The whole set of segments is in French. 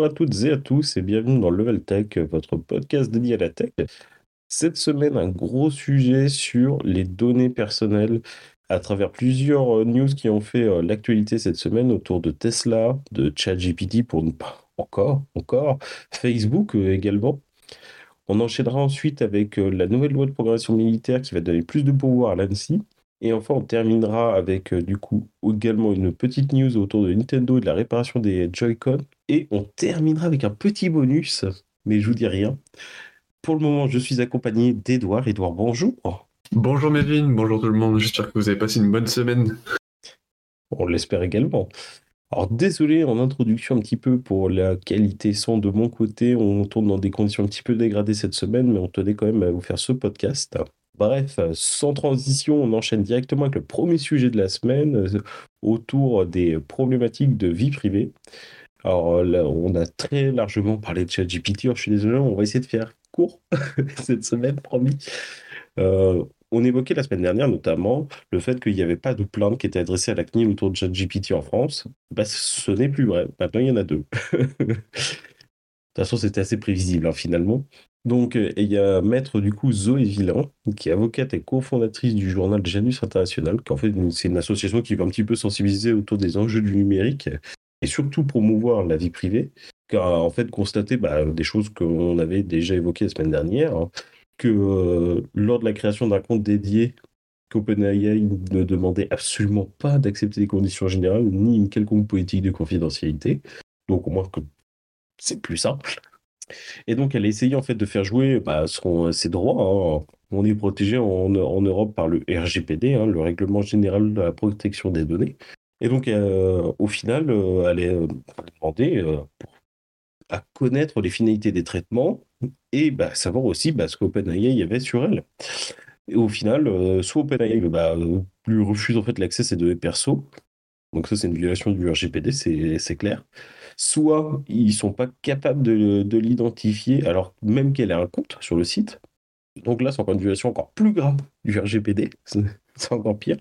Bonjour à toutes et à tous et bienvenue dans Level Tech, votre podcast dédié à la tech. Cette semaine, un gros sujet sur les données personnelles à travers plusieurs euh, news qui ont fait euh, l'actualité cette semaine autour de Tesla, de ChatGPT pour ne pas encore, encore, Facebook euh, également. On enchaînera ensuite avec la nouvelle loi de programmation militaire qui va donner plus de pouvoir à l'ANSI. Et enfin, on terminera avec du coup également une petite news autour de Nintendo et de la réparation des Joy-Con. Et on terminera avec un petit bonus, mais je vous dis rien. Pour le moment, je suis accompagné d'Edouard. Edouard, bonjour. Bonjour Mévin, bonjour tout le monde, j'espère que vous avez passé une bonne semaine. On l'espère également. Alors désolé en introduction un petit peu pour la qualité son de mon côté, on tourne dans des conditions un petit peu dégradées cette semaine, mais on tenait quand même à vous faire ce podcast. Bref, sans transition, on enchaîne directement avec le premier sujet de la semaine euh, autour des problématiques de vie privée. Alors là, on a très largement parlé de ChatGPT, je suis désolé, on va essayer de faire court cette semaine, promis. Euh, on évoquait la semaine dernière notamment le fait qu'il n'y avait pas de plainte qui était adressée à la CNIL autour de ChatGPT en France. Bah, ce n'est plus vrai. Maintenant, il y en a deux. de toute façon, c'était assez prévisible hein, finalement. Donc, euh, il y a maître du coup Zoé Villan, qui est avocate et cofondatrice du journal Janus International, qui en fait c'est une association qui va un petit peu sensibiliser autour des enjeux du numérique et surtout promouvoir la vie privée, car en fait constater bah, des choses qu'on avait déjà évoquées la semaine dernière, hein que euh, lors de la création d'un compte dédié, qu'OpenAI ne demandait absolument pas d'accepter les conditions générales ni une quelconque politique de confidentialité. Donc au moins que c'est plus simple. Et donc elle a essayé en fait de faire jouer bah, ses droits. Hein. On est protégé en, Europe par le RGPD, hein, le Règlement général de la protection des données. Et donc euh, au final, euh, elle est demandée à connaître les finalités des traitements et bah, savoir aussi bah, ce qu'OpenAI avait sur elle. Et au final, euh, soit OpenAI bah, lui refuse en fait l'accès à ses données perso, donc ça c'est une violation du RGPD, c'est clair. Soit ils sont pas capables de, de l'identifier, alors même qu'elle a un compte sur le site. Donc là, c'est encore une violation encore plus grave du RGPD, c'est encore pire.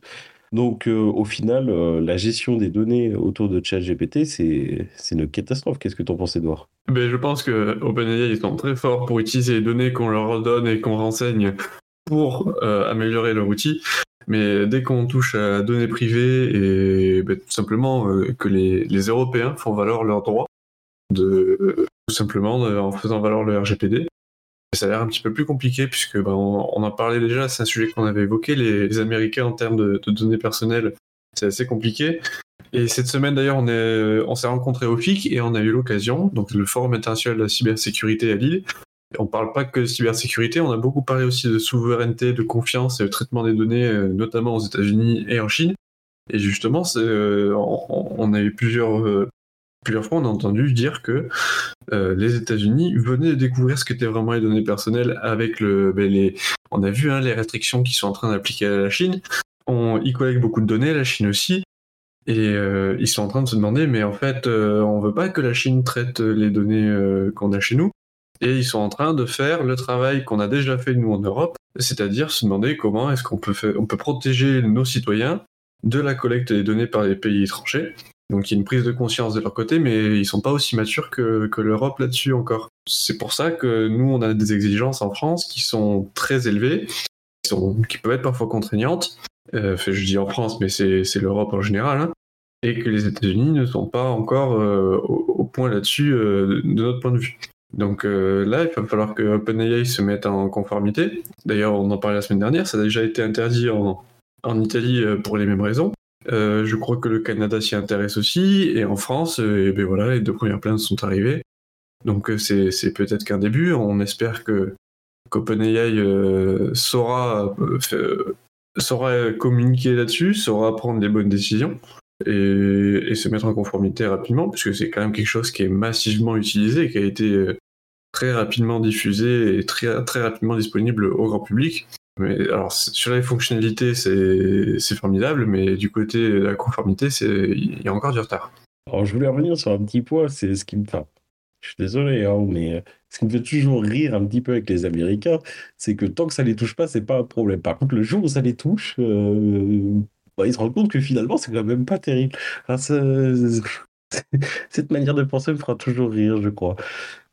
Donc, euh, au final, euh, la gestion des données autour de ChatGPT, c'est une catastrophe. Qu'est-ce que tu en penses, Edouard? Ben, Je pense que OpenAI, ils sont très forts pour utiliser les données qu'on leur donne et qu'on renseigne pour euh, améliorer leur outil. Mais dès qu'on touche à données privées et ben, tout simplement que les, Européens font valoir leurs droits, tout simplement en faisant valoir le RGPD, ça a l'air un petit peu plus compliqué puisque bah, on, en parlait déjà, c'est un sujet qu'on avait évoqué, les, Américains en termes de, données personnelles, c'est assez compliqué. Et cette semaine d'ailleurs, on, on s'est rencontrés au FIC et on a eu l'occasion, donc le Forum international de la cybersécurité à Lille. On ne parle pas que de cybersécurité, on a beaucoup parlé aussi de souveraineté, de confiance et de traitement des données, euh, notamment aux États-Unis et en Chine. Et justement, euh, on, a eu plusieurs euh, plusieurs fois, on a entendu dire que euh, les États-Unis venaient de découvrir ce qu'étaient vraiment les données personnelles avec le. Ben, les, on a vu hein, les restrictions qu'ils sont en train d'appliquer à la Chine. On, ils collectent beaucoup de données, la Chine aussi. Et euh, ils sont en train de se demander, mais en fait, euh, on veut pas que la Chine traite les données qu'on a chez nous. Et ils sont en train de faire le travail qu'on a déjà fait nous en Europe, c'est-à-dire se demander comment est-ce qu'on peut, on peut protéger nos citoyens de la collecte des données par les pays étrangers donc il y a une prise de conscience de leur côté, mais ils sont pas aussi matures que, l'Europe là-dessus encore. C'est pour ça que nous, on a des exigences en France qui sont très élevées, qui peuvent être parfois contraignantes. Euh, je dis en France, mais c'est l'Europe en général. Hein, et que les États-Unis ne sont pas encore euh, au, point là-dessus euh, de notre point de vue. Donc euh, là, il va falloir que OpenAI se mette en conformité. D'ailleurs, on en parlait la semaine dernière, ça a déjà été interdit en, Italie pour les mêmes raisons. Euh, je crois que le Canada s'y intéresse aussi, et en France, euh, et ben voilà, les deux premières plaintes sont arrivées. Donc euh, c'est peut-être qu'un début. On espère que qu'OpenAI saura, saura communiquer là-dessus, saura prendre les bonnes décisions et, se mettre en conformité rapidement, puisque c'est quand même quelque chose qui est massivement utilisé, qui a été très rapidement diffusé et très, très rapidement disponible au grand public. Mais alors, sur les fonctionnalités, c'est formidable, mais du côté de la conformité, il y a encore du retard. Alors, je voulais revenir sur un petit point, c'est ce qui me. Enfin, je suis désolé, hein, mais ce qui me fait toujours rire un petit peu avec les Américains, c'est que tant que ça les touche pas, c'est pas un problème. Par contre, le jour où ça les touche, euh, bah, ils se rendent compte que finalement, c'est quand même pas terrible. Cette manière de penser me fera toujours rire, je crois.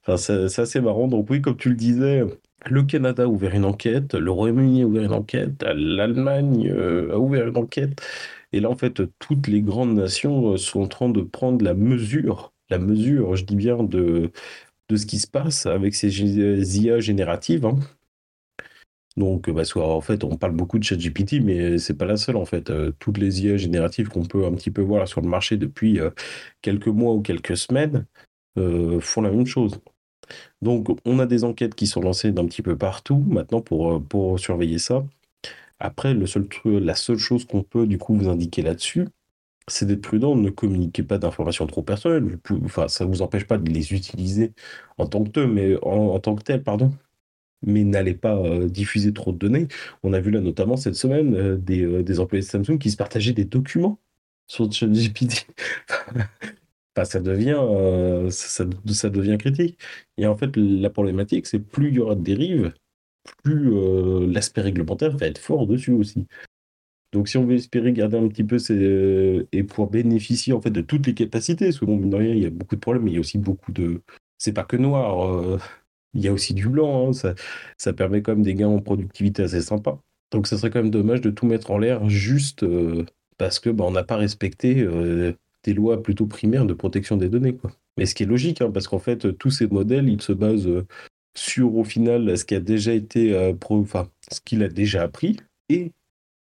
Enfin, c'est assez marrant. Donc oui, comme tu le disais, le Canada a ouvert une enquête, le Royaume-Uni a ouvert une enquête, l'Allemagne euh, a ouvert une enquête. Et là, en fait, toutes les grandes nations euh, sont en train de prendre la mesure, la mesure, je dis bien, de, de ce qui se passe avec ces IA génératives. Hein. Donc, bah, soit, en fait, on parle beaucoup de ChatGPT, mais c'est pas la seule, en fait. Euh, toutes les IA génératives qu'on peut un petit peu voir sur le marché depuis quelques mois ou quelques semaines font la même chose. Donc, on a des enquêtes qui sont lancées d'un petit peu partout maintenant pour, euh, surveiller ça. Après, le seul, la seule chose qu'on peut du coup vous indiquer là-dessus, c'est d'être prudent, ne communiquez pas d'informations trop personnelles. enfin, ça ne vous empêche pas de les utiliser en tant que tel, en, tant que tel, pardon. Mais n'allez pas euh, diffuser trop de données. On a vu là notamment cette semaine euh, des, des, employés de Samsung qui se partageaient des documents sur ChatGPT. ça devient, euh, ça, devient critique. Et en fait, la problématique, c'est plus il y aura de dérives, plus euh, l'aspect réglementaire va être fort dessus aussi. Donc, si on veut espérer garder un petit peu et pouvoir bénéficier en fait de toutes les capacités, parce que bon, rien, il y a beaucoup de problèmes, mais il y a aussi beaucoup de. C'est pas que noir, euh, il y a aussi du blanc. Hein, ça, permet quand même des gains en productivité assez sympas. Donc, ça serait quand même dommage de tout mettre en l'air juste parce que bah, on n'a pas respecté des lois plutôt primaires de protection des données. Mais ce qui est logique, hein, parce qu'en fait, tous ces modèles, ils se basent euh, sur, au final, ce qui a déjà été, euh, ce qu'il a déjà appris et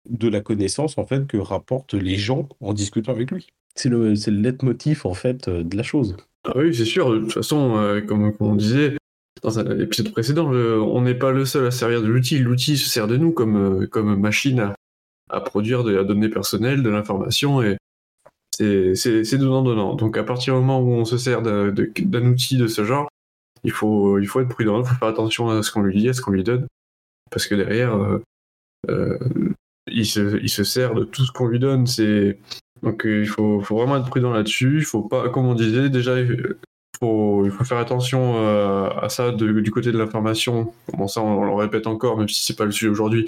de la connaissance, en fait, que rapportent les gens en discutant avec lui. C'est le, le leitmotiv, en fait, euh, de la chose. Ah oui, c'est sûr. De toute façon, comme, on disait dans un épisode précédent, on n'est pas le seul à servir de l'outil. L'outil se sert de nous comme, comme machine à, produire de la donnée personnelle, de l'information, et c'est donnant-donnant. Donc à partir du moment où on se sert d'un outil de ce genre, il faut, être prudent, il faut faire attention à ce qu'on lui dit, à ce qu'on lui donne. Parce que derrière, euh, euh, il, se, sert de tout ce qu'on lui donne. Donc euh, il faut, vraiment être prudent là-dessus. Il faut pas, comme on disait, déjà, il faut faire attention à ça du côté de l'information. Bon, ça, on, le répète encore, même si c'est pas le sujet aujourd'hui.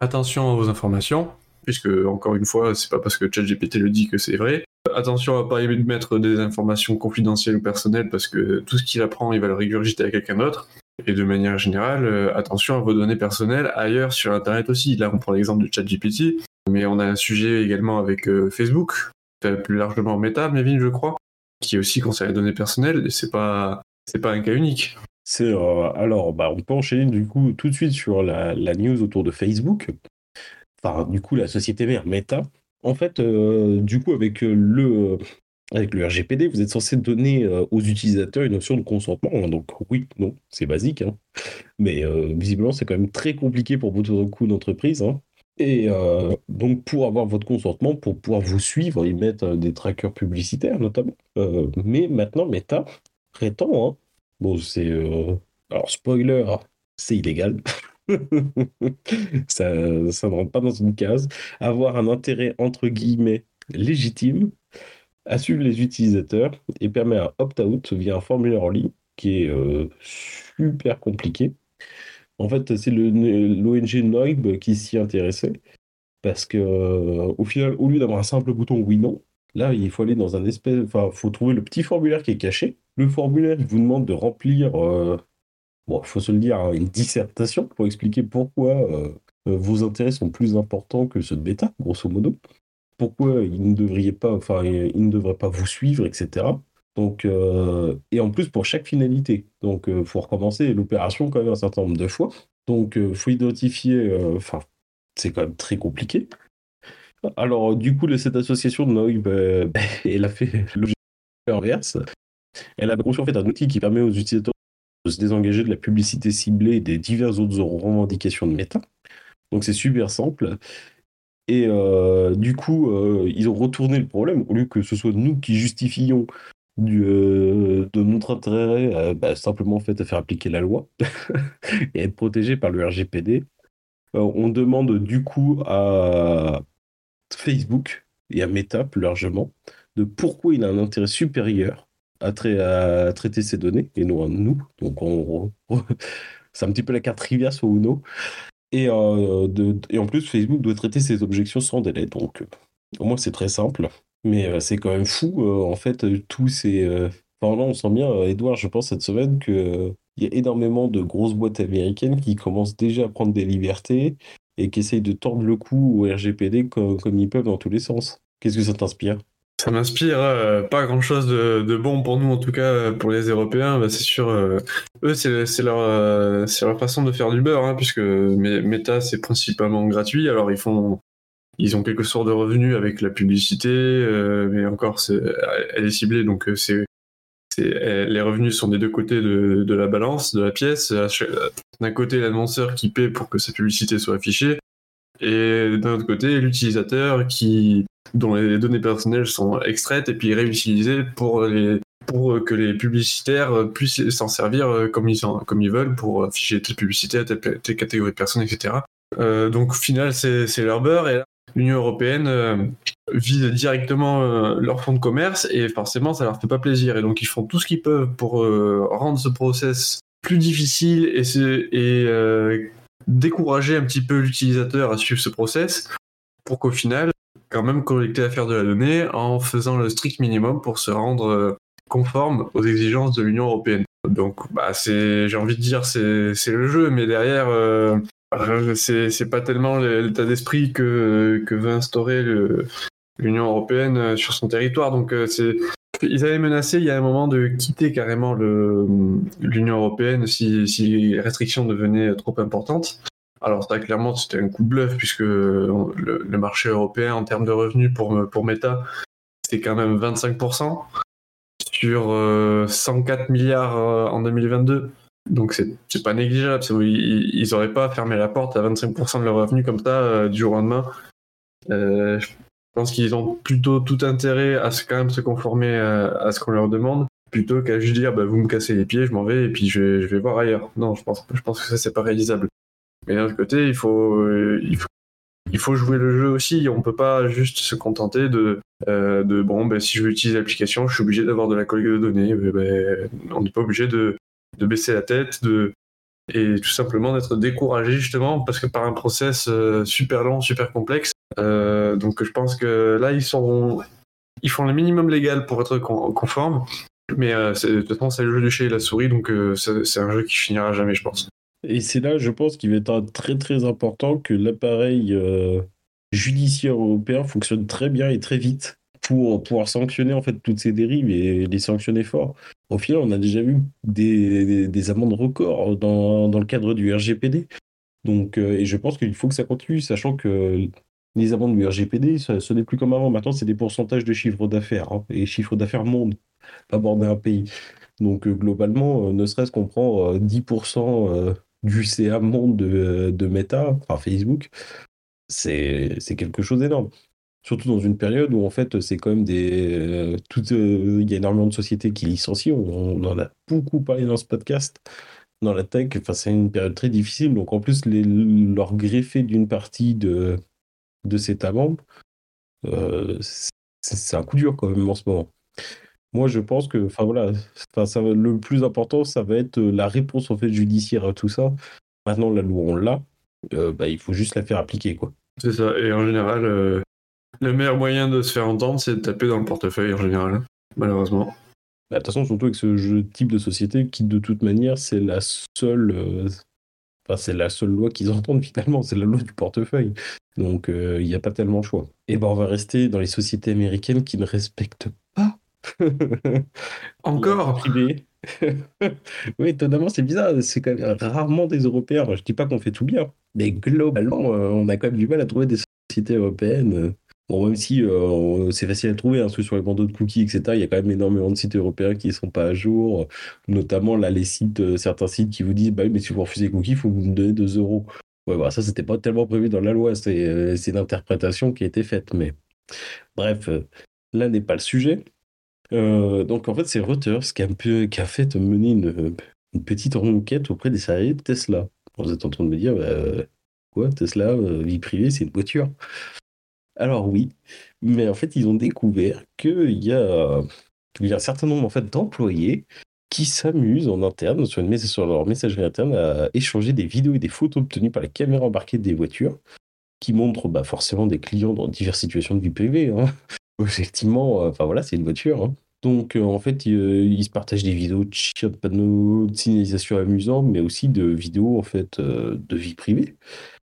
Attention à vos informations puisque encore une fois, c'est pas parce que ChatGPT le dit que c'est vrai. Attention à pas mettre des informations confidentielles ou personnelles parce que tout ce qu'il apprend, il va le régurgiter à quelqu'un d'autre. Et de manière générale, euh, attention à vos données personnelles ailleurs sur Internet aussi. Là, on prend l'exemple de ChatGPT, mais on a un sujet également avec euh, Facebook, plus largement Meta, Mevin, je crois, qui aussi concerne les données personnelles. Et c'est pas, c'est pas un cas unique. C'est euh, alors, bah, on peut enchaîner du coup tout de suite sur la, la news autour de Facebook enfin, du coup, la société mère Meta, en fait, euh, du coup, avec euh, le, avec le RGPD, vous êtes censé donner aux utilisateurs une notion de consentement. Hein. donc, oui, non, c'est basique. Hein. mais visiblement, c'est quand même très compliqué pour beaucoup d'entreprises. Hein. Et donc, pour avoir votre consentement, pour pouvoir vous suivre, ils mettent des trackers publicitaires, notamment. mais maintenant, Meta prétend, bon, c'est. alors, spoiler, c'est illégal. ça, ça ne rentre pas dans une case. Avoir un intérêt entre guillemets légitime à suivre les utilisateurs et permet un opt-out via un formulaire en ligne qui est euh, super compliqué. En fait, c'est l'ONG Noib qui s'y intéressait parce que euh, au final, au lieu d'avoir un simple bouton oui/non, là, il faut aller dans un espèce, enfin, faut trouver le petit formulaire qui est caché. Le formulaire, vous demande de remplir euh, bon, il faut se le dire, hein, une dissertation pour expliquer pourquoi euh, vos intérêts sont plus importants que ceux de bêta, grosso modo. Pourquoi ils ne devraient pas vous suivre, etc. Donc, euh, et en plus pour chaque finalité. Donc, il faut recommencer l'opération quand même un certain nombre de fois. Donc, il faut identifier, enfin, c'est quand même très compliqué. Alors, du coup, cette association de Noib, elle a fait le inverse. Elle a conçu en fait un outil qui permet aux utilisateurs de se désengager de la publicité ciblée et des diverses autres revendications de méta. Donc c'est super simple. Et euh, du coup, euh, ils ont retourné le problème. Au lieu que ce soit nous qui justifions du, euh, de notre intérêt, bah, simplement fait, à faire appliquer la loi et être protégé par le RGPD, on demande du coup à Facebook et à Meta plus largement de pourquoi il a un intérêt supérieur à, traiter ces données et non à nous. Donc, c'est un petit peu la carte rivière sur Uno. Et, euh, et en plus, Facebook doit traiter ses objections sans délai. Donc, au moins, c'est très simple. Mais c'est quand même fou, en fait, tous ces. Enfin, là, on sent bien, Edouard, je pense, cette semaine, qu'il y a énormément de grosses boîtes américaines qui commencent déjà à prendre des libertés et qui essayent de tordre le cou au RGPD comme, ils peuvent dans tous les sens. Qu'est-ce que ça t'inspire? Ça m'inspire euh, pas grand chose de, bon pour nous, en tout cas pour les Européens. Bah, c'est sûr, eux, c'est leur, leur façon de faire du beurre, hein, puisque Meta, c'est principalement gratuit. Alors, ils font. Ils ont quelques sources de revenus avec la publicité, mais encore, elle est ciblée, donc c'est les revenus sont des deux côtés de, de la balance, de la pièce. D'un côté, l'annonceur qui paie pour que sa publicité soit affichée, et d'un autre côté, l'utilisateur qui dont les données personnelles sont extraites et puis réutilisées pour les pour que les publicitaires puissent s'en servir comme ils, comme ils veulent pour afficher telle publicité à telle, catégorie de personnes, etc. Euh, donc au final, c'est leur beurre l'Union européenne euh, vise directement euh, leur fonds de commerce et forcément, ça leur fait pas plaisir. Et donc ils font tout ce qu'ils peuvent pour rendre ce process plus difficile et, décourager un petit peu l'utilisateur à suivre ce process pour qu'au final, quand même collecter à faire de la donnée en faisant le strict minimum pour se rendre euh, conforme aux exigences de l'Union européenne. Donc, bah, c'est, j'ai envie de dire, c'est, le jeu, mais derrière, euh, c'est, pas tellement l'état d'esprit que, veut instaurer l'Union européenne euh, sur son territoire. Donc, c'est, ils avaient menacé il y a un moment de quitter carrément l'Union européenne si, les restrictions devenaient trop importantes. Alors très clairement, c'était un coup de bluff puisque le, marché européen en termes de revenus pour, pour Meta, c'était quand même 25% sur 104 euh, milliards euh, en 2022. Donc c'est pas négligeable. Ils, n'auraient pas fermé la porte à 25% de leurs revenus comme ça euh, du jour au lendemain. je pense qu'ils ont plutôt tout intérêt à se, quand même se conformer à, ce qu'on leur demande plutôt qu'à juste dire bah, vous me cassez les pieds, je m'en vais et puis je je vais voir ailleurs. Non, je pense, je pense que ça c'est pas réalisable. Mais d'un autre côté, il faut, euh, il faut, jouer le jeu aussi. On peut pas juste se contenter de, euh, de bon, ben, si je veux utiliser l'application, je suis obligé d'avoir de la collecte de données. Ben, on n'est pas obligé de, de, baisser la tête, de et tout simplement d'être découragé justement parce que par un process euh, super long, super complexe. donc je pense que là ils sont, ils font le minimum légal pour être conformes. Mais de toute façon, c'est le jeu du chat et la souris, donc c'est un jeu qui finira jamais, je pense. Et c'est là, je pense, qu'il va être très très important que l'appareil euh, judiciaire européen fonctionne très bien et très vite pour pouvoir sanctionner en fait toutes ces dérives et les sanctionner fort. Au final, on a déjà vu des, des, amendes records dans, dans, le cadre du RGPD. Donc, euh, et je pense qu'il faut que ça continue, sachant que les amendes du RGPD, ce n'est plus comme avant. Maintenant, c'est des pourcentages de chiffre d'affaires. Hein, et chiffre d'affaires monde, pas border un pays. Donc, euh, globalement, ne serait-ce qu'on prend 10% du CA monde de, de Meta, enfin Facebook, c'est quelque chose d'énorme. Surtout dans une période où en fait c'est quand même des. Euh, euh, il y a énormément de sociétés qui licencient, on, en a beaucoup parlé dans ce podcast. Dans la tech, enfin, c'est une période très difficile, donc en plus leur greffer d'une partie de, de ces talents, euh, c'est un coup dur quand même en ce moment. Moi, je pense que, enfin voilà, ça, le plus important, ça va être euh, la réponse en fait judiciaire à tout ça. Maintenant, la loi, on l'a. Euh, bah, il faut juste la faire appliquer, quoi. C'est ça. Et en général, euh, le meilleur moyen de se faire entendre, c'est de taper dans le portefeuille, en général, malheureusement. Bah, de toute façon, surtout avec ce type de société qui, de toute manière, c'est la seule, enfin, c'est la seule loi qu'ils entendent finalement, c'est la loi du portefeuille. Donc, il n'y a pas tellement de choix. Et ben, on va rester dans les sociétés américaines qui ne respectent pas Encore Oui, étonnamment, c'est bizarre. C'est quand même rarement des Européens. Je dis pas qu'on fait tout bien, mais globalement, euh, on a quand même du mal à trouver des sociétés européennes. Bon, même si euh, c'est facile à trouver, hein, parce que sur les bandeaux de cookies, etc., il y a quand même énormément de sites européens qui ne sont pas à jour. Notamment, là, les sites, euh, certains sites qui vous disent, bah mais si vous refusez les cookies, il faut vous me donner 2 euros. Ouais, bah, ça, c'était pas tellement prévu dans la loi. C'est c'est interprétation qui a été faite. Mais bref, là n'est pas le sujet. Euh, donc en fait, c'est Reuters qui a, fait mener une, une petite enquête auprès des salariés de Tesla. Vous êtes en train de me dire, bah, quoi, Tesla, euh, vie privée, c'est une voiture. Alors oui, mais en fait, ils ont découvert qu'il y a, un certain nombre en fait, d'employés qui s'amusent en interne, sur, une, sur leur messagerie interne, à échanger des vidéos et des photos obtenues par les caméras embarquées des voitures, qui montrent bah, forcément des clients dans diverses situations de vie privée. Hein Effectivement, enfin voilà, c'est une voiture. Hein. Donc, en fait, ils, se partagent des vidéos de chiens de panneaux, de signalisation amusante, mais aussi de vidéos en fait de vie privée.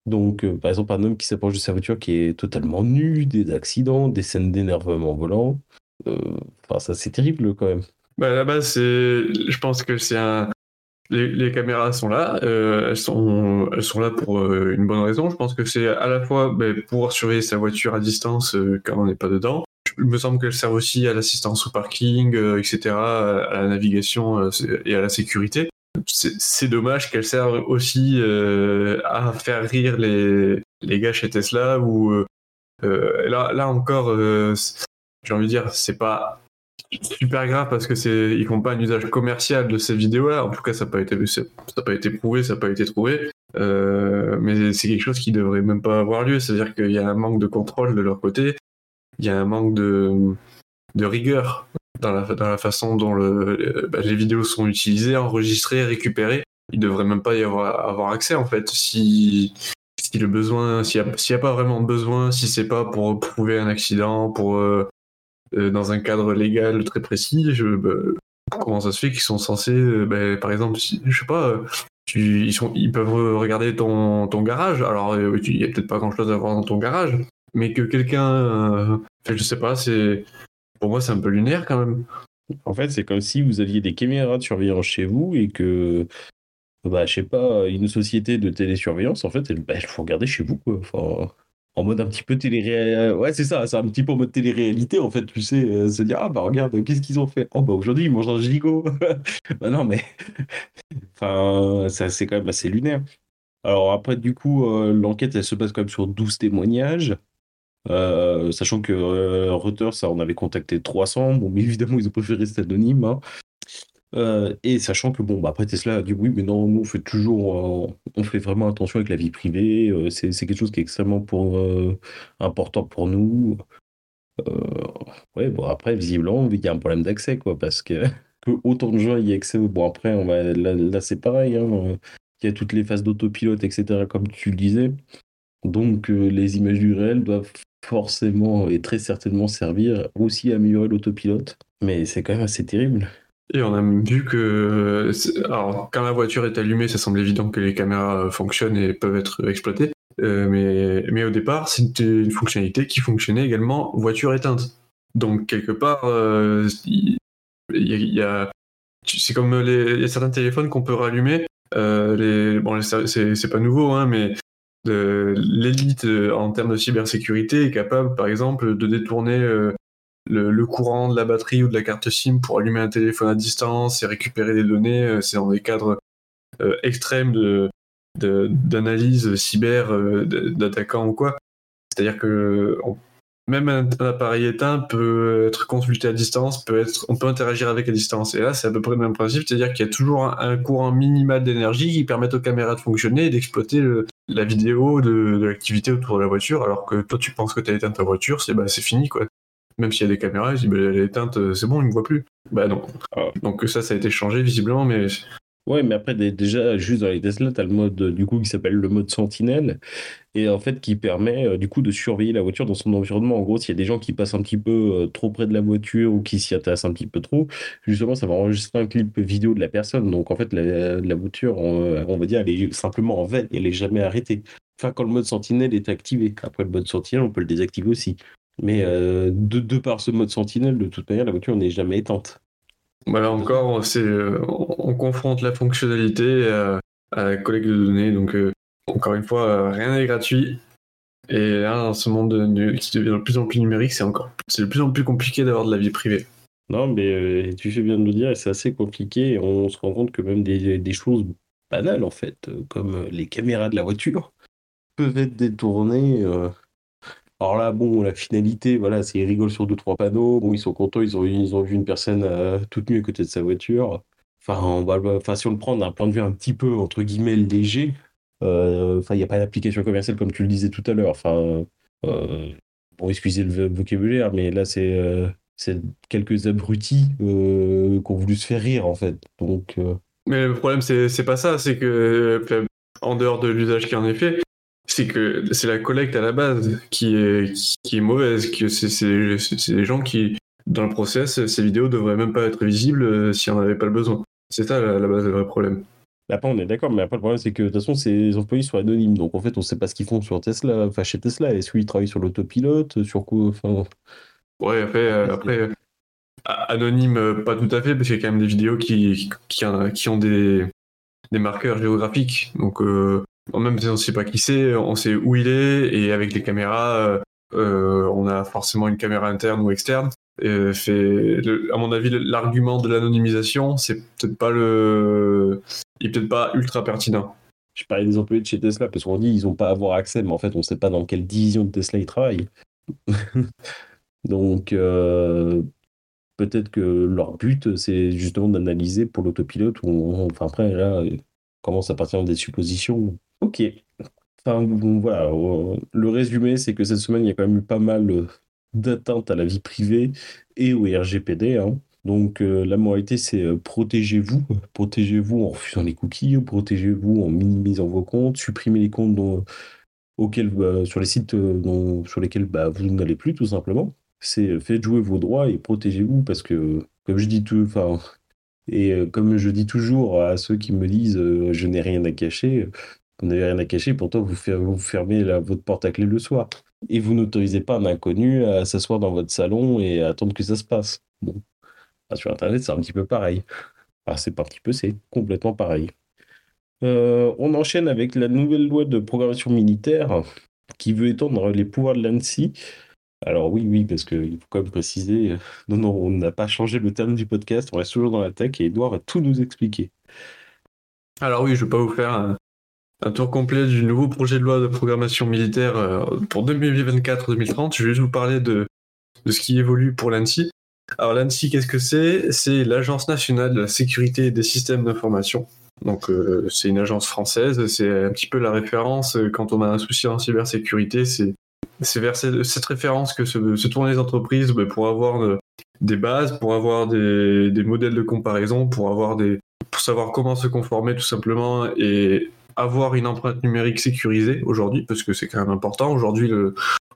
Donc, par exemple, un homme qui s'approche de sa voiture qui est totalement nu, des accidents, des scènes d'énervement volant. Enfin, ça, c'est terrible quand même. Bah, là base, c'est, je pense que c'est un. Les, caméras sont là, elles, sont, elles sont là pour une bonne raison. Je pense que c'est à la fois bah, pour surveiller sa voiture à distance quand on n'est pas dedans, il me semble qu'elle sert aussi à l'assistance au parking, euh, etc., à la navigation euh, et à la sécurité. C'est dommage qu'elle serve aussi euh, à faire rire les, gars chez Tesla ou là, là encore, j'ai envie de dire, c'est pas super grave parce que c'est ils font pas un usage commercial de ces vidéos-là. En tout cas, ça n'a pas été ça pas été prouvé, ça n'a pas été trouvé. mais c'est quelque chose qui devrait même pas avoir lieu. C'est-à-dire qu'il y a un manque de contrôle de leur côté il y a un manque de rigueur dans la, façon dont le, bah, les vidéos sont utilisées, enregistrées, récupérées. Il devrait même pas y avoir, accès en fait. Si, si le besoin, s'il n'y a, pas vraiment besoin, si c'est pas pour prouver un accident, pour euh, euh, dans un cadre légal très précis, bah, comment ça se fait qu'ils sont censés, euh, bah, par exemple, je sais pas, ils, peuvent regarder ton, garage. Alors, il y a peut-être pas grand chose à voir dans ton garage, mais que quelqu'un, euh, je sais pas, c'est pour moi c'est un peu lunaire quand même. En fait, c'est comme si vous aviez des caméras de surveillance chez vous et que, bah, je sais pas, une société de télésurveillance, en fait, elle, bah, faut regarder chez vous, quoi. En mode un petit peu télé Ouais, c'est ça, c'est un petit peu en mode télé-réalité, en fait, tu sais, euh, se dire, ah bah regarde, qu'est-ce qu'ils ont fait? Oh bah aujourd'hui, ils mangent un gigot Bah non, mais. enfin, ça, c'est quand même assez lunaire. Alors après, du coup, euh, l'enquête, elle se base quand même sur 12 témoignages. Euh, sachant que euh, Reuters, ça, on avait contacté 300, bon, mais évidemment, ils ont préféré rester anonyme. Hein. Euh, et sachant que, bon, bah, après Tesla a dit oui, mais non, nous, on fait toujours, on fait vraiment attention avec la vie privée, c'est quelque chose qui est extrêmement pour, important pour nous. ouais, bon, après, visiblement, il y a un problème d'accès, quoi, parce que, que, autant de gens y accès. Bon, après, on va, là, c'est pareil, hein, il y a toutes les phases d'autopilote, etc., comme tu le disais. Donc, les images du réel doivent forcément et très certainement servir aussi à améliorer l'autopilote. Mais c'est quand même assez terrible. Et on a vu que, alors, quand la voiture est allumée, ça semble évident que les caméras fonctionnent et peuvent être exploitées. Euh, mais, mais au départ, c'était une fonctionnalité qui fonctionnait également voiture éteinte. Donc, quelque part, euh, il y, a. C'est comme les, certains téléphones qu'on peut rallumer. Euh, les, bon, c'est pas nouveau, hein, mais l'élite euh, en termes de cybersécurité est capable, par exemple, de détourner euh, le, courant de la batterie ou de la carte SIM pour allumer un téléphone à distance et récupérer des données. Euh, c'est dans des cadres extrêmes de d'analyse cyber d'attaquants ou quoi. C'est-à-dire que même un, appareil éteint peut être consulté à distance, peut être, on peut interagir avec à distance. Et là, c'est à peu près le même principe, c'est-à-dire qu'il y a toujours un, courant minimal d'énergie qui permet aux caméras de fonctionner et d'exploiter la vidéo de, l'activité autour de la voiture, alors que toi, tu penses que tu as éteint ta voiture, c'est bah, fini, quoi. Même s'il y a des caméras, ils disent, bah, elle est éteinte, c'est bon, il me voit plus. Bah non. Ah. Donc ça, ça a été changé visiblement, mais Ouais, mais après, déjà, juste dans les Tesla, tu as le mode du coup qui s'appelle le mode sentinelle et en fait qui permet euh, du coup de surveiller la voiture dans son environnement. En gros, s'il y a des gens qui passent un petit peu euh, trop près de la voiture ou qui s'y intéressent un petit peu trop, justement, ça va enregistrer un clip vidéo de la personne. Donc en fait, la, voiture, on, va dire, elle est simplement en veille, elle est jamais arrêtée. Enfin, quand le mode sentinelle est activé. Après, le mode sentinelle, on peut le désactiver aussi. Mais euh, de, de par ce mode sentinelle, de toute manière, la voiture n'est jamais éteinte. Voilà encore, c'est euh, on, confronte la fonctionnalité à, la collecte de données. Donc euh, encore une fois, euh, rien n'est gratuit. Et là, dans ce monde qui devient de plus en plus numérique, c'est encore c'est de plus en plus compliqué d'avoir de la vie privée. Non, mais tu fais bien de le dire, c'est assez compliqué. On se rend compte que même des, des choses banales, en fait, comme les caméras de la voiture, peuvent être détournées alors là, bon, la finalité, voilà, c'est ils rigolent sur deux, trois panneaux. Bon, ils sont contents, ils ont, vu une personne euh, toute nue à côté de sa voiture. Enfin, si on le prend d'un point de vue un petit peu, entre guillemets, léger, euh, il n'y a pas d'application commerciale comme tu le disais tout à l'heure. Enfin, euh, bon, excusez le vocabulaire, mais là, c'est c'est quelques abrutis qui ont voulu se faire rire, en fait. Donc. Mais le problème, c'est pas ça, c'est que, en dehors de l'usage qui en est fait, c'est que c'est la collecte à la base qui est, qui est mauvaise. Que c'est, des gens qui, dans le process, ces vidéos devraient même pas être visibles euh, si on n'avait pas le besoin. C'est ça la, la base, le vrai problème. Après, on est d'accord, mais après, le problème, c'est que de toute façon, ces employés sont anonymes. Donc, en fait, on ne sait pas ce qu'ils font sur Tesla, enfin, chez Tesla. Est-ce qu'ils travaillent sur l'autopilote Sur quoi enfin... Ouais, après, euh, après anonyme, euh, pas tout à fait, parce qu'il y a quand même des vidéos qui, qui, qui ont des, des marqueurs géographiques. Donc, euh, même si on ne sait pas qui c'est, on sait où il est, et avec les caméras, euh, on a forcément une caméra interne ou externe. Et à mon avis, l'argument de l'anonymisation, c'est peut-être pas le, il est peut-être pas ultra pertinent. Je parlais des employés de chez Tesla parce qu'on dit ils n'ont pas à avoir accès, mais en fait on ne sait pas dans quelle division de Tesla ils travaillent. Donc euh, peut-être que leur but c'est justement d'analyser pour l'autopilote ou enfin après là commence à partir des suppositions. Ok. Enfin voilà, euh, le résumé c'est que cette semaine il y a quand même eu pas mal d'atteinte à la vie privée et au RGPD. Hein. Donc euh, la moralité, c'est euh, protégez-vous. Protégez-vous en refusant les cookies, protégez-vous en minimisant vos comptes, supprimez les comptes auxquels, bah, sur les sites euh, sur lesquels bah, vous n'allez plus, tout simplement. C'est faites jouer vos droits et protégez-vous parce que, comme je dis tout, enfin, et comme je dis toujours à ceux qui me disent je n'ai rien à cacher, vous n'avez rien à cacher, pourtant vous, fermez votre porte à clé le soir. Et vous n'autorisez pas un inconnu à s'asseoir dans votre salon et à attendre que ça se passe. Bon. sur Internet, c'est un petit peu pareil. Enfin, c'est pas un petit peu, c'est complètement pareil. Euh, on enchaîne avec la nouvelle loi de programmation militaire qui veut étendre les pouvoirs de l'ANSI. Alors oui, oui, parce qu'il faut quand même préciser, non, non, on n'a pas changé le terme du podcast, on reste toujours dans la tech et Edouard va tout nous expliquer. Alors oui, je ne vais pas vous faire un, tour complet du nouveau projet de loi de programmation militaire euh, pour 2024-2030. Je vais juste vous parler de, de ce qui évolue pour l'ANSI. Alors l'ANSI, qu'est-ce que c'est? C'est l'Agence nationale de la sécurité des systèmes d'information. Donc euh, c'est une agence française, c'est un petit peu la référence euh, quand on a un souci en cybersécurité, c'est c'est vers cette, référence que se, tournent les entreprises bah, pour avoir des bases, pour avoir des, des modèles de comparaison, pour avoir des pour savoir comment se conformer tout simplement et avoir une empreinte numérique sécurisée aujourd'hui, parce que c'est quand même important. Aujourd'hui,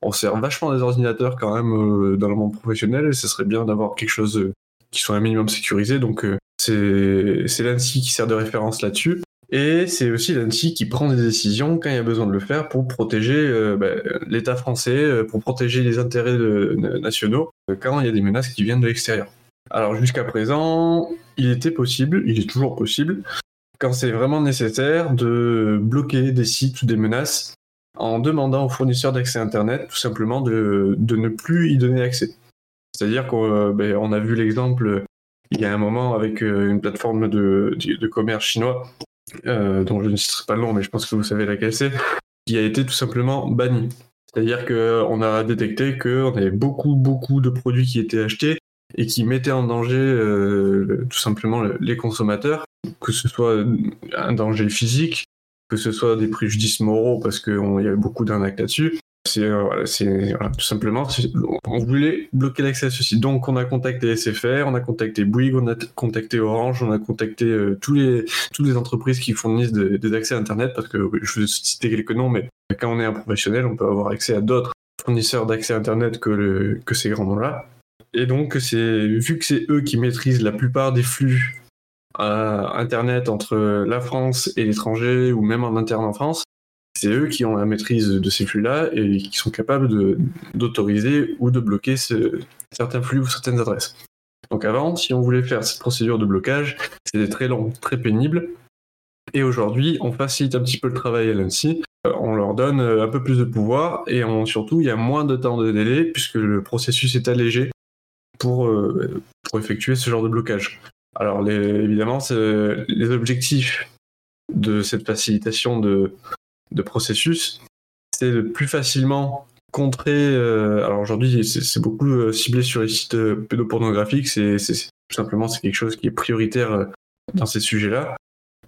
on sert vachement des ordinateurs quand même euh, dans le monde professionnel, et ce serait bien d'avoir quelque chose euh, qui soit un minimum sécurisé. Donc euh, c'est l'ANSI qui sert de référence là-dessus. Et c'est aussi l'ANSI qui prend des décisions quand il y a besoin de le faire pour protéger bah, l'État français, pour protéger les intérêts nationaux quand il y a des menaces qui viennent de l'extérieur. Alors jusqu'à présent, il était possible, il est toujours possible, quand c'est vraiment nécessaire, de bloquer des sites ou des menaces en demandant aux fournisseurs d'accès Internet tout simplement de, ne plus y donner accès. C'est-à-dire qu'on euh, ben, a vu l'exemple il y a un moment avec euh, une plateforme de, commerce chinois, euh, dont je ne citerai pas le nom, mais je pense que vous savez laquelle c'est, qui a été tout simplement banni. C'est-à-dire qu'on a détecté qu'on avait beaucoup, beaucoup de produits qui étaient achetés et qui mettaient en danger tout simplement les consommateurs que ce soit un danger physique, que ce soit des préjudices moraux, parce qu'il y a beaucoup d'arnaques là-dessus. C'est euh, tout simplement, on voulait bloquer l'accès à ceci. Donc on a contacté SFR, on a contacté Bouygues, on a contacté Orange, on a contacté euh, tous les, toutes les entreprises qui fournissent des accès Internet, parce que je vais citer quelques noms, mais quand on est un professionnel, on peut avoir accès à d'autres fournisseurs d'accès Internet que, que ces grands noms-là. Et donc, vu que c'est eux qui maîtrisent la plupart des flux Internet entre la France et l'étranger ou même en interne en France, c'est eux qui ont la maîtrise de ces flux-là et qui sont capables d'autoriser ou de bloquer certains flux ou certaines adresses. Donc avant, si on voulait faire cette procédure de blocage, c'était très long, très pénible. Et aujourd'hui, on facilite un petit peu le travail à l'ANSI, on leur donne un peu plus de pouvoir et surtout, il y a moins de temps de délai puisque le processus est allégé pour, euh, pour effectuer ce genre de blocage. Alors évidemment, les objectifs de cette facilitation de, processus, c'est de plus facilement contrer. Euh, alors aujourd'hui, c'est beaucoup euh, ciblé sur les sites pédopornographiques. C'est tout simplement quelque chose qui est prioritaire dans ces sujets-là.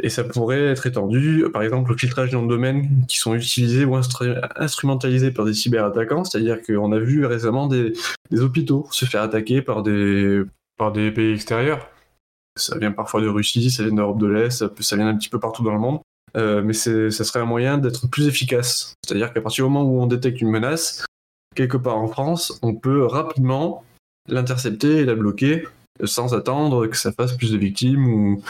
Et ça pourrait être étendu, par exemple, au filtrage dans le domaine qui sont utilisés ou instrumentalisés par des cyberattaquants. C'est-à-dire qu'on a vu récemment des, hôpitaux se faire attaquer par des, par des pays extérieurs ça vient parfois de Russie, ça vient d'Europe de l'Est, ça, vient un petit peu partout dans le monde. mais ça serait un moyen d'être plus efficace. C'est-à-dire qu'à partir du moment où on détecte une menace, quelque part en France, on peut rapidement l'intercepter et la bloquer sans attendre que ça fasse plus de victimes ou,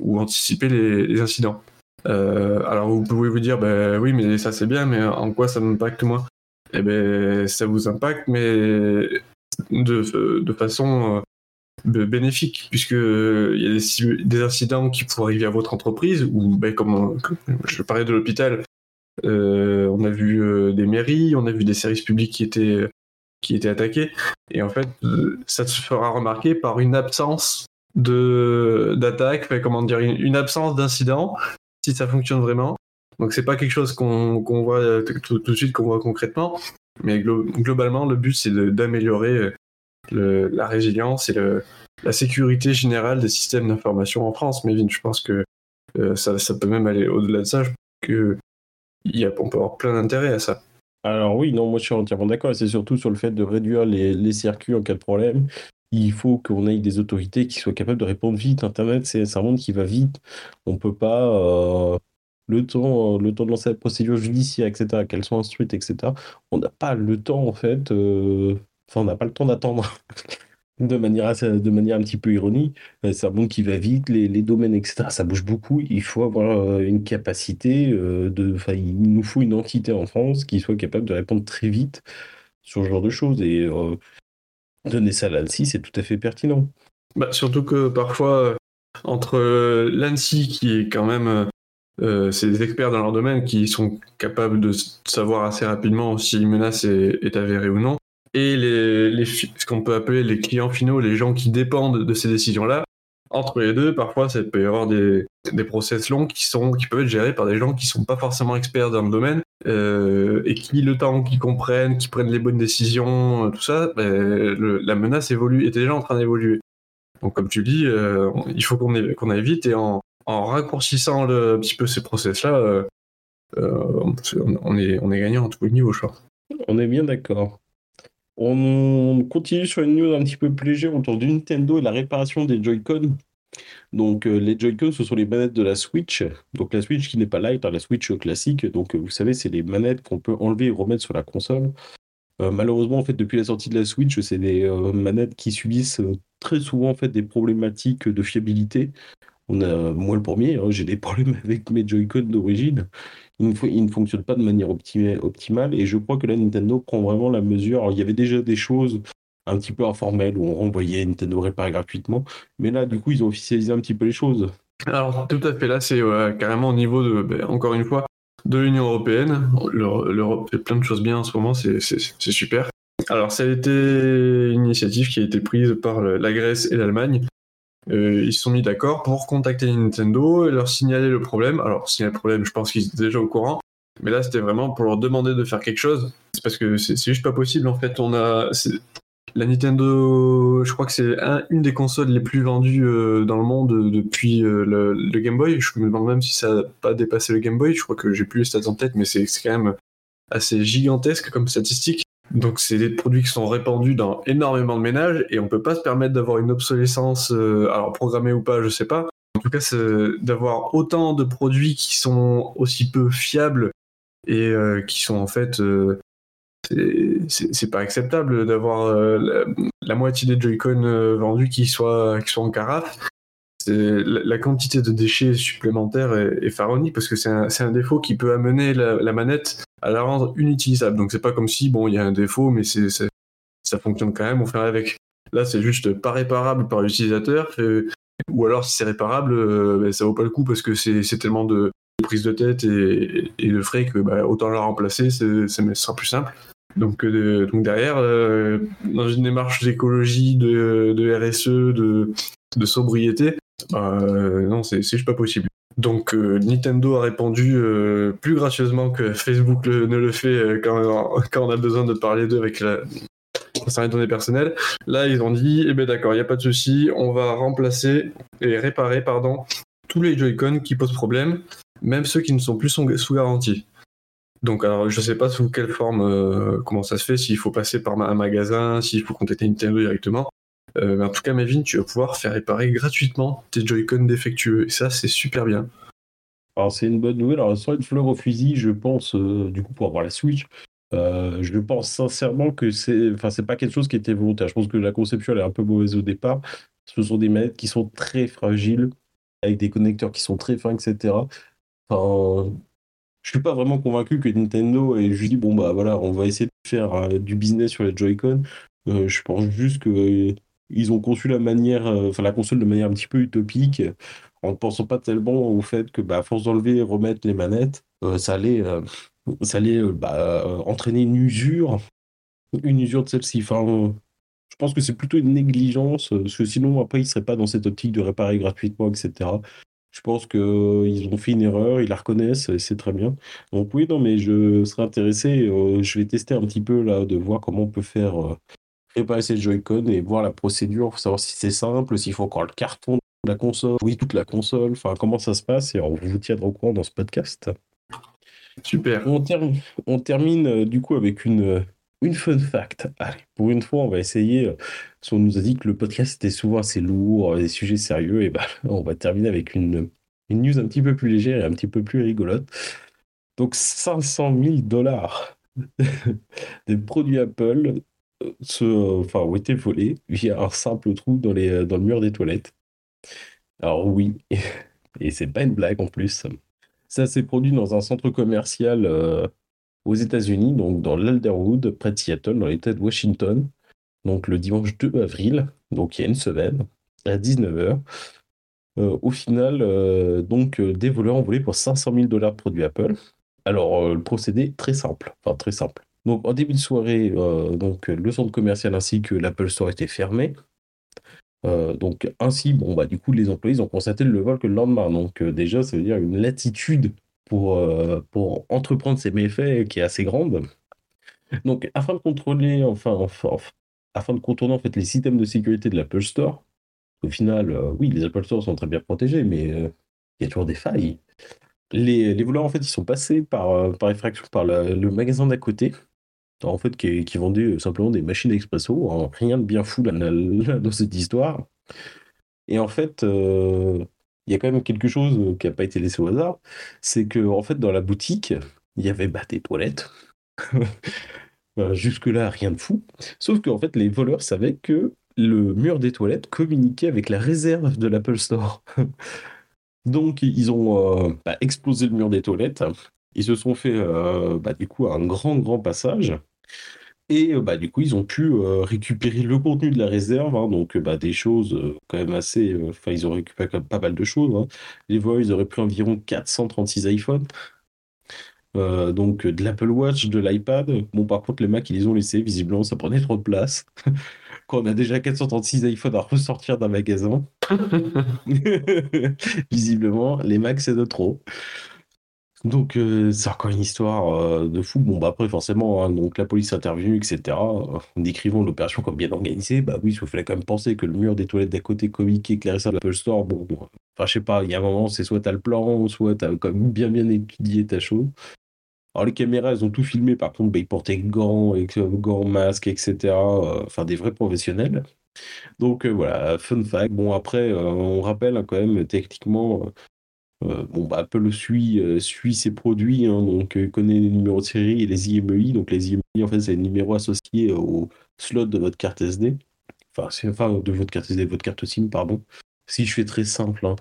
ou anticiper les, incidents. Euh, alors vous pouvez vous dire, ben oui, mais ça c'est bien, mais en quoi ça m'impacte moi? Eh ben ça vous impacte, mais de, de façon euh, bénéfique, puisque il y a des, incidents qui pourraient arriver à votre entreprise, ou ben, comme, je parlais de l'hôpital, euh, on a vu des mairies, on a vu des services publics qui étaient qui étaient attaqués, et en fait ça se fera remarquer par une absence de d'attaque, comment dire, une, absence d'incident, si ça fonctionne vraiment. Donc c'est pas quelque chose qu'on voit euh, tout, de suite, qu'on voit concrètement, mais globalement le but c'est d'améliorer euh, la résilience et la sécurité générale des systèmes d'information en France. Mais je pense que euh, ça, ça, peut même aller au-delà de ça. Je que y a, on peut avoir plein d'intérêt à ça. Alors oui, non, moi je suis entièrement d'accord. C'est surtout sur le fait de réduire les, les circuits en cas de problème il faut qu'on ait des autorités qui soient capables de répondre vite. Internet, c'est un monde qui va vite. On peut pas, euh, le temps, le temps de lancer la procédure judiciaire, etc., qu'elle soit instruite, etc., on n'a pas le temps, en fait, euh, enfin, on n'a pas le temps d'attendre. de manière, de manière un petit peu ironique, euh, c'est un monde qui va vite, les, les, domaines, etc., ça bouge beaucoup. Il faut avoir une capacité de. Enfin, il nous faut une entité en France qui soit capable de répondre très vite sur ce genre de choses. Et Donner ça à l'ANSI, c'est tout à fait pertinent. Bah, surtout que parfois, euh, entre euh, l'ANSI, qui est quand même. Euh, c'est des experts dans leur domaine qui sont capables de savoir assez rapidement si une menace est, avérée ou non. Et les ce qu'on peut appeler les clients finaux, les gens qui dépendent de ces décisions-là, entre les deux, parfois, ça peut y avoir des, des process longs qui, sont, qui peuvent être gérés par des gens qui sont pas forcément experts dans le domaine euh, et qui, le temps qu'ils comprennent, qui prennent les bonnes décisions, euh, tout ça, ben, la menace évolue, est déjà en train d'évoluer. Donc, comme tu dis, euh, il faut qu'on qu'on aille vite et en, raccourcissant un petit peu ces process-là, on, est, on est gagnant à tous les niveaux, je crois. On est bien d'accord. On continue sur une news un petit peu plus légère autour du Nintendo et la réparation des Joy-Con. Donc euh, les Joy-Con, ce sont les manettes de la Switch. Donc la Switch qui n'est pas light, hein, la Switch classique. Donc euh, vous savez, c'est les manettes qu'on peut enlever et remettre sur la console. Euh, malheureusement, en fait, depuis la sortie de la Switch, c'est des manettes qui subissent très souvent en fait des problématiques de fiabilité. Moi le premier, hein, j'ai des problèmes avec mes Joy-Con d'origine il ne, fonctionne pas de manière optimale. Et je crois que la Nintendo prend vraiment la mesure. Alors, il y avait déjà des choses un petit peu informelles où on renvoyait Nintendo réparer gratuitement. Mais là, du coup, ils ont officialisé un petit peu les choses. Alors, tout à fait. Là, c'est carrément au niveau de, ben, encore une fois, de l'Union européenne. L'Europe fait plein de choses bien en ce moment. C'est super. Alors, ça a été une initiative qui a été prise par la Grèce et l'Allemagne euh, ils se sont mis d'accord pour contacter Nintendo et leur signaler le problème. Alors, signaler le problème, je pense qu'ils étaient déjà au courant. Mais là, c'était vraiment pour leur demander de faire quelque chose. C'est parce que c'est juste pas possible. En fait, on a. La Nintendo, je crois que c'est une des consoles les plus vendues euh, dans le monde depuis euh, le, Game Boy. Je me demande même si ça n'a pas dépassé le Game Boy. Je crois que j'ai plus les stats en tête, mais c'est quand même assez gigantesque comme statistique. Donc c'est des produits qui sont répandus dans énormément de ménages et on peut pas se permettre d'avoir une obsolescence, euh, alors programmée ou pas, je sais pas. En tout cas, d'avoir autant de produits qui sont aussi peu fiables et euh, qui sont en fait, euh, c'est pas acceptable d'avoir la, moitié des Joy-Con vendus qui soient qui soient en carafe la, quantité de déchets supplémentaires est, est parce que c'est un, défaut qui peut amener la, manette à la rendre inutilisable. Donc c'est pas comme si bon il y a un défaut mais ça fonctionne quand même, on fait avec. Là c'est juste pas réparable par l'utilisateur ou alors si c'est réparable euh, ben, ça vaut pas le coup parce que c'est tellement de prise de tête et, de frais que bah, autant la remplacer, ce sera plus simple. Donc, euh, derrière, euh, dans une démarche d'écologie, de, RSE, de, de sobriété, euh, non, c'est juste pas possible. Donc euh, Nintendo a répondu euh, plus gracieusement que Facebook ne le fait quand, on a besoin de parler d'eux avec la concernant les données personnelles. Là, ils ont dit, eh ben d'accord, il n'y a pas de souci, on va remplacer et réparer, pardon, tous les Joy-Con qui posent problème, même ceux qui ne sont plus sous garantie. Donc, alors, je sais pas sous quelle forme, comment ça se fait, s'il faut passer par un magasin, s'il faut contacter Nintendo directement. Euh, en tout cas, Mavin, tu vas pouvoir faire réparer gratuitement tes Joy-Con défectueux. Et ça, c'est super bien. Alors, c'est une bonne nouvelle. Alors, sans une fleur au fusil, je pense, euh, du coup, pour avoir la Switch, euh, je pense sincèrement que c'est, enfin, c'est pas quelque chose qui était volontaire. Je pense que la conception, elle est un peu mauvaise au départ. Ce sont des manettes qui sont très fragiles, avec des connecteurs qui sont très fins, etc. Enfin, je suis pas vraiment convaincu que Nintendo ait juste dit, bon, bah voilà, on va essayer de faire du business sur les Joy-Con. Je pense juste que ils ont conçu la manière, euh, enfin, la console de manière un petit peu utopique, en ne pensant pas tellement au fait que, bah, à force d'enlever et remettre les manettes, euh, ça allait, euh, ça allait bah, entraîner une usure, une usure de celle-ci. Enfin, je pense que c'est plutôt une négligence, parce que sinon, après, ils seraient pas dans cette optique de réparer gratuitement, etc. Je pense que euh, ils ont fait une erreur, ils la reconnaissent, et c'est très bien. Donc oui, non, mais je serais intéressé, je vais tester un petit peu là, de voir comment on peut faire réparer ces Joy-Con et voir la procédure, pour savoir si c'est simple, s'il faut encore le carton de la console, oui, toute la console, enfin comment ça se passe, et on vous tiendra au courant dans ce podcast. Super. On, ter- on termine euh, du coup avec une, euh, une fun fact. Allez, pour une fois, on va essayer. euh, qu'on nous a dit que le podcast était souvent assez lourd, des sujets sérieux, et ben on va terminer avec une, une news un petit peu plus légère et un petit peu plus rigolote. Donc 500 000 dollars des produits Apple se, enfin, ont été volés via un simple trou dans les, euh, dans le mur des toilettes. Alors oui, et c'est pas une blague en plus. Ça s'est produit dans un centre commercial euh, aux États-Unis, donc dans l'Alderwood, près de Seattle, dans l'État de Washington, donc le dimanche 2 avril, donc il y a une semaine, à 19h. au final, euh, donc, euh, des voleurs ont volé pour 500 000 dollars de produits Apple. Alors, euh, le procédé, très simple, enfin très simple. Donc, en début de soirée, euh, donc, le centre commercial ainsi que l'Apple Store étaient fermés. Euh, donc ainsi, bon bah du coup les employés ont constaté le vol que le lendemain. Donc euh, déjà ça veut dire une latitude pour, pour entreprendre ces méfaits qui est assez grande. Donc afin de contrôler, enfin, afin de contourner en fait les systèmes de sécurité de l'Apple Store, au final, oui les Apple Store sont très bien protégés, mais il y a toujours des failles. Les, voleurs en fait ils sont passés par, par effraction par le magasin d'à côté. En fait, qui, vendait euh, simplement des machines expresso, hein, rien de bien fou dans cette histoire. Et en fait, euh, il y a quand même quelque chose euh, qui n'a pas été laissé au hasard, c'est que en fait, dans la boutique, il y avait bah, des toilettes. Voilà, Jusque-là, rien de fou. Sauf qu'en fait, les voleurs savaient que le mur des toilettes communiquait avec la réserve de l'Apple Store. Donc, ils ont bah, explosé le mur des toilettes. Ils se sont fait, bah, du un grand, grand passage. Et euh, bah, du coup, ils ont pu euh, récupérer le contenu de la réserve, hein, donc euh, bah, des choses euh, quand même assez. euh, Enfin, ils ont récupéré quand même pas mal de choses. hein. Les voleurs, ils auraient pris environ 436 iPhones, donc de l'Apple Watch, de l'iPad. Bon, par contre, les Mac, ils les ont laissés. Visiblement, ça prenait trop de place. Quand on a déjà 436 iPhones à ressortir d'un magasin, visiblement, les Mac, c'est de trop. Donc, euh, c'est encore une histoire euh, de fou. Bon, bah après, forcément, hein, donc la police intervenue, etc. euh, décrivant l'opération comme bien organisée. Bah oui, il fallait quand même penser que le mur des toilettes d'à côté avec la réserve de l'Apple Store. Bon, bon, enfin, je sais pas, il y a un moment, c'est soit t'as le plan, soit t'as quand même bien, bien étudié ta chose. Alors, les caméras, elles ont tout filmé. Par contre, bah, ils portaient gants, et, gants, masques, etc. Enfin, des vrais professionnels. Donc, voilà, fun fact. Bon, après, on rappelle hein, quand même, techniquement. Euh, bon, bah, Apple suit, euh, suit ses produits, hein, donc euh, connaît les numéros de série et les IMEI. Donc les IMEI, en fait, c'est les numéros associés au slot de votre carte SD. Enfin, enfin de votre carte SD, de votre carte SIM, pardon. Si je fais très simple, hein.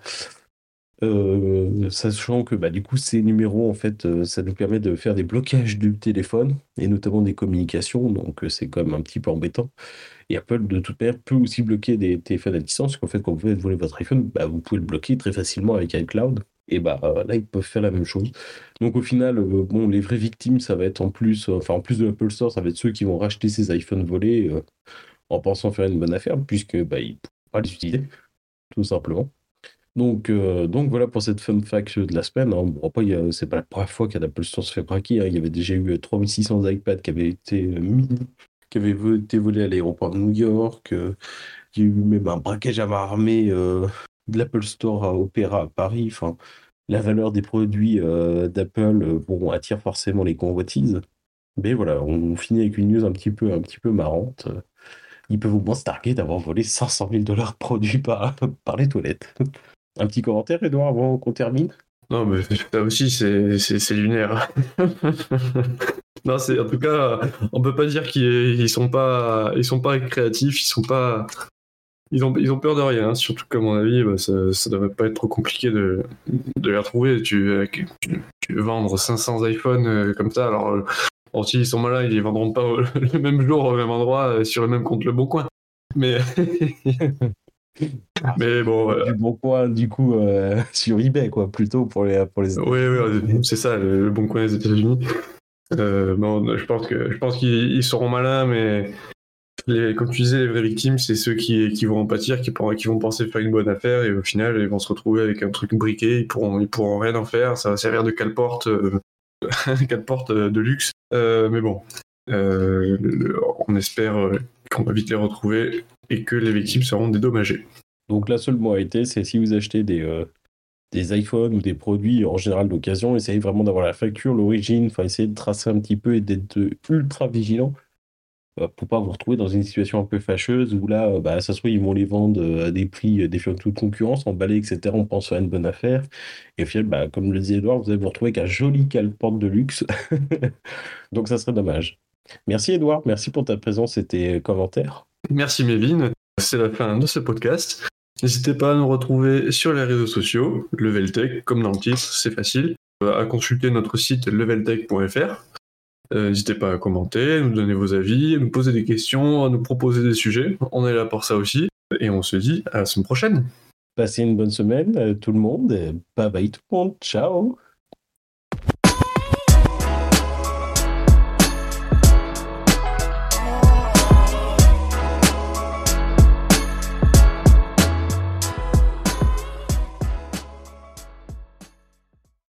Euh, sachant que bah, du coup, ces numéros, en fait, euh, ça nous permet de faire des blocages du téléphone et notamment des communications. Donc euh, c'est quand même un petit peu embêtant. Et Apple, de toute manière, peut aussi bloquer des téléphones à distance. Qu'en fait, quand vous faites voler votre iPhone, bah, vous pouvez le bloquer très facilement avec iCloud. Et bah là, ils peuvent faire la même chose. Donc au final, bon, les vraies victimes, ça va être en plus, enfin en plus de l'Apple Store, ça va être ceux qui vont racheter ces iPhones volés en pensant faire une bonne affaire, puisque bah, ils pourront pas les utiliser, tout simplement. Donc, euh, donc voilà pour cette fun fact de la semaine. hein. Bon, c'est pas la première fois qu'un Apple Store se fait braquer. hein. Il y avait déjà eu euh, 3600 iPads qui avaient été euh, qui avaient été volés à l'aéroport de New York. euh, il y a eu même un braquage à main armée euh, de l'Apple Store à Opéra à Paris. Enfin, la valeur des produits euh, d'Apple euh, bon, attire forcément les convoitises. Mais voilà, on finit avec une news un petit peu, un petit peu marrante. Ils peuvent au moins se targuer d'avoir volé 500 000 dollars produits par, par les toilettes. Un petit commentaire, Edouard, avant qu'on termine? Non, mais ça aussi, c'est lunaire. non, c'est en tout cas, on peut pas dire qu'ils sont pas, sont pas créatifs, ils sont pas, ils ont, ils ont peur de rien. Hein. Surtout qu'à mon avis, bah, ça, ça devrait pas être trop compliqué de, de les retrouver. Tu, tu, veux vendre 500 iPhones euh, comme ça, alors, alors s'ils sont malins, ils les vendront pas le même jour au même endroit euh, sur le même compte Le Bon Coin. Mais Mais bon. Du bon coin, du coup, euh, sur eBay, quoi, plutôt pour les, pour les Oui, oui, c'est ça, le, bon coin des États-Unis. Euh, je pense que je pense qu'ils seront malins, mais les, comme tu disais, les vraies victimes, c'est ceux qui, qui vont en pâtir, qui, qui vont penser faire une bonne affaire, et au final, ils vont se retrouver avec un truc briqué, ils pourront, ils pourront rien en faire, ça va servir de cale-porte euh, porte de luxe. mais bon, on espère qu'on va vite les retrouver et que les victimes seront dédommagées. Donc la seule modalité, c'est si vous achetez des, euh, des iPhones ou des produits en général d'occasion, essayez vraiment d'avoir la facture, l'origine, enfin essayez de tracer un petit peu et d'être ultra vigilant euh, pour pas vous retrouver dans une situation un peu fâcheuse où là, euh, bah, ça soit ils vont les vendre à des prix défiant toute concurrence, emballés, etc. On pense à une bonne affaire. Et au final, bah, comme le disait Edouard, vous allez vous retrouver avec un joli cale-porte de luxe. Donc ça serait dommage. Merci Edouard, merci pour ta présence et tes commentaires. Merci Mévin, c'est la fin de ce podcast. N'hésitez pas à nous retrouver sur les réseaux sociaux, LevelTech, comme dans le titre, c'est facile, à consulter notre site leveltech.fr. Euh, n'hésitez pas à commenter, à nous donner vos avis, à nous poser des questions, à nous proposer des sujets. On est là pour ça aussi. Et on se dit à la semaine prochaine. Passez une bonne semaine, euh, tout le monde. Bye bye tout le monde. Ciao.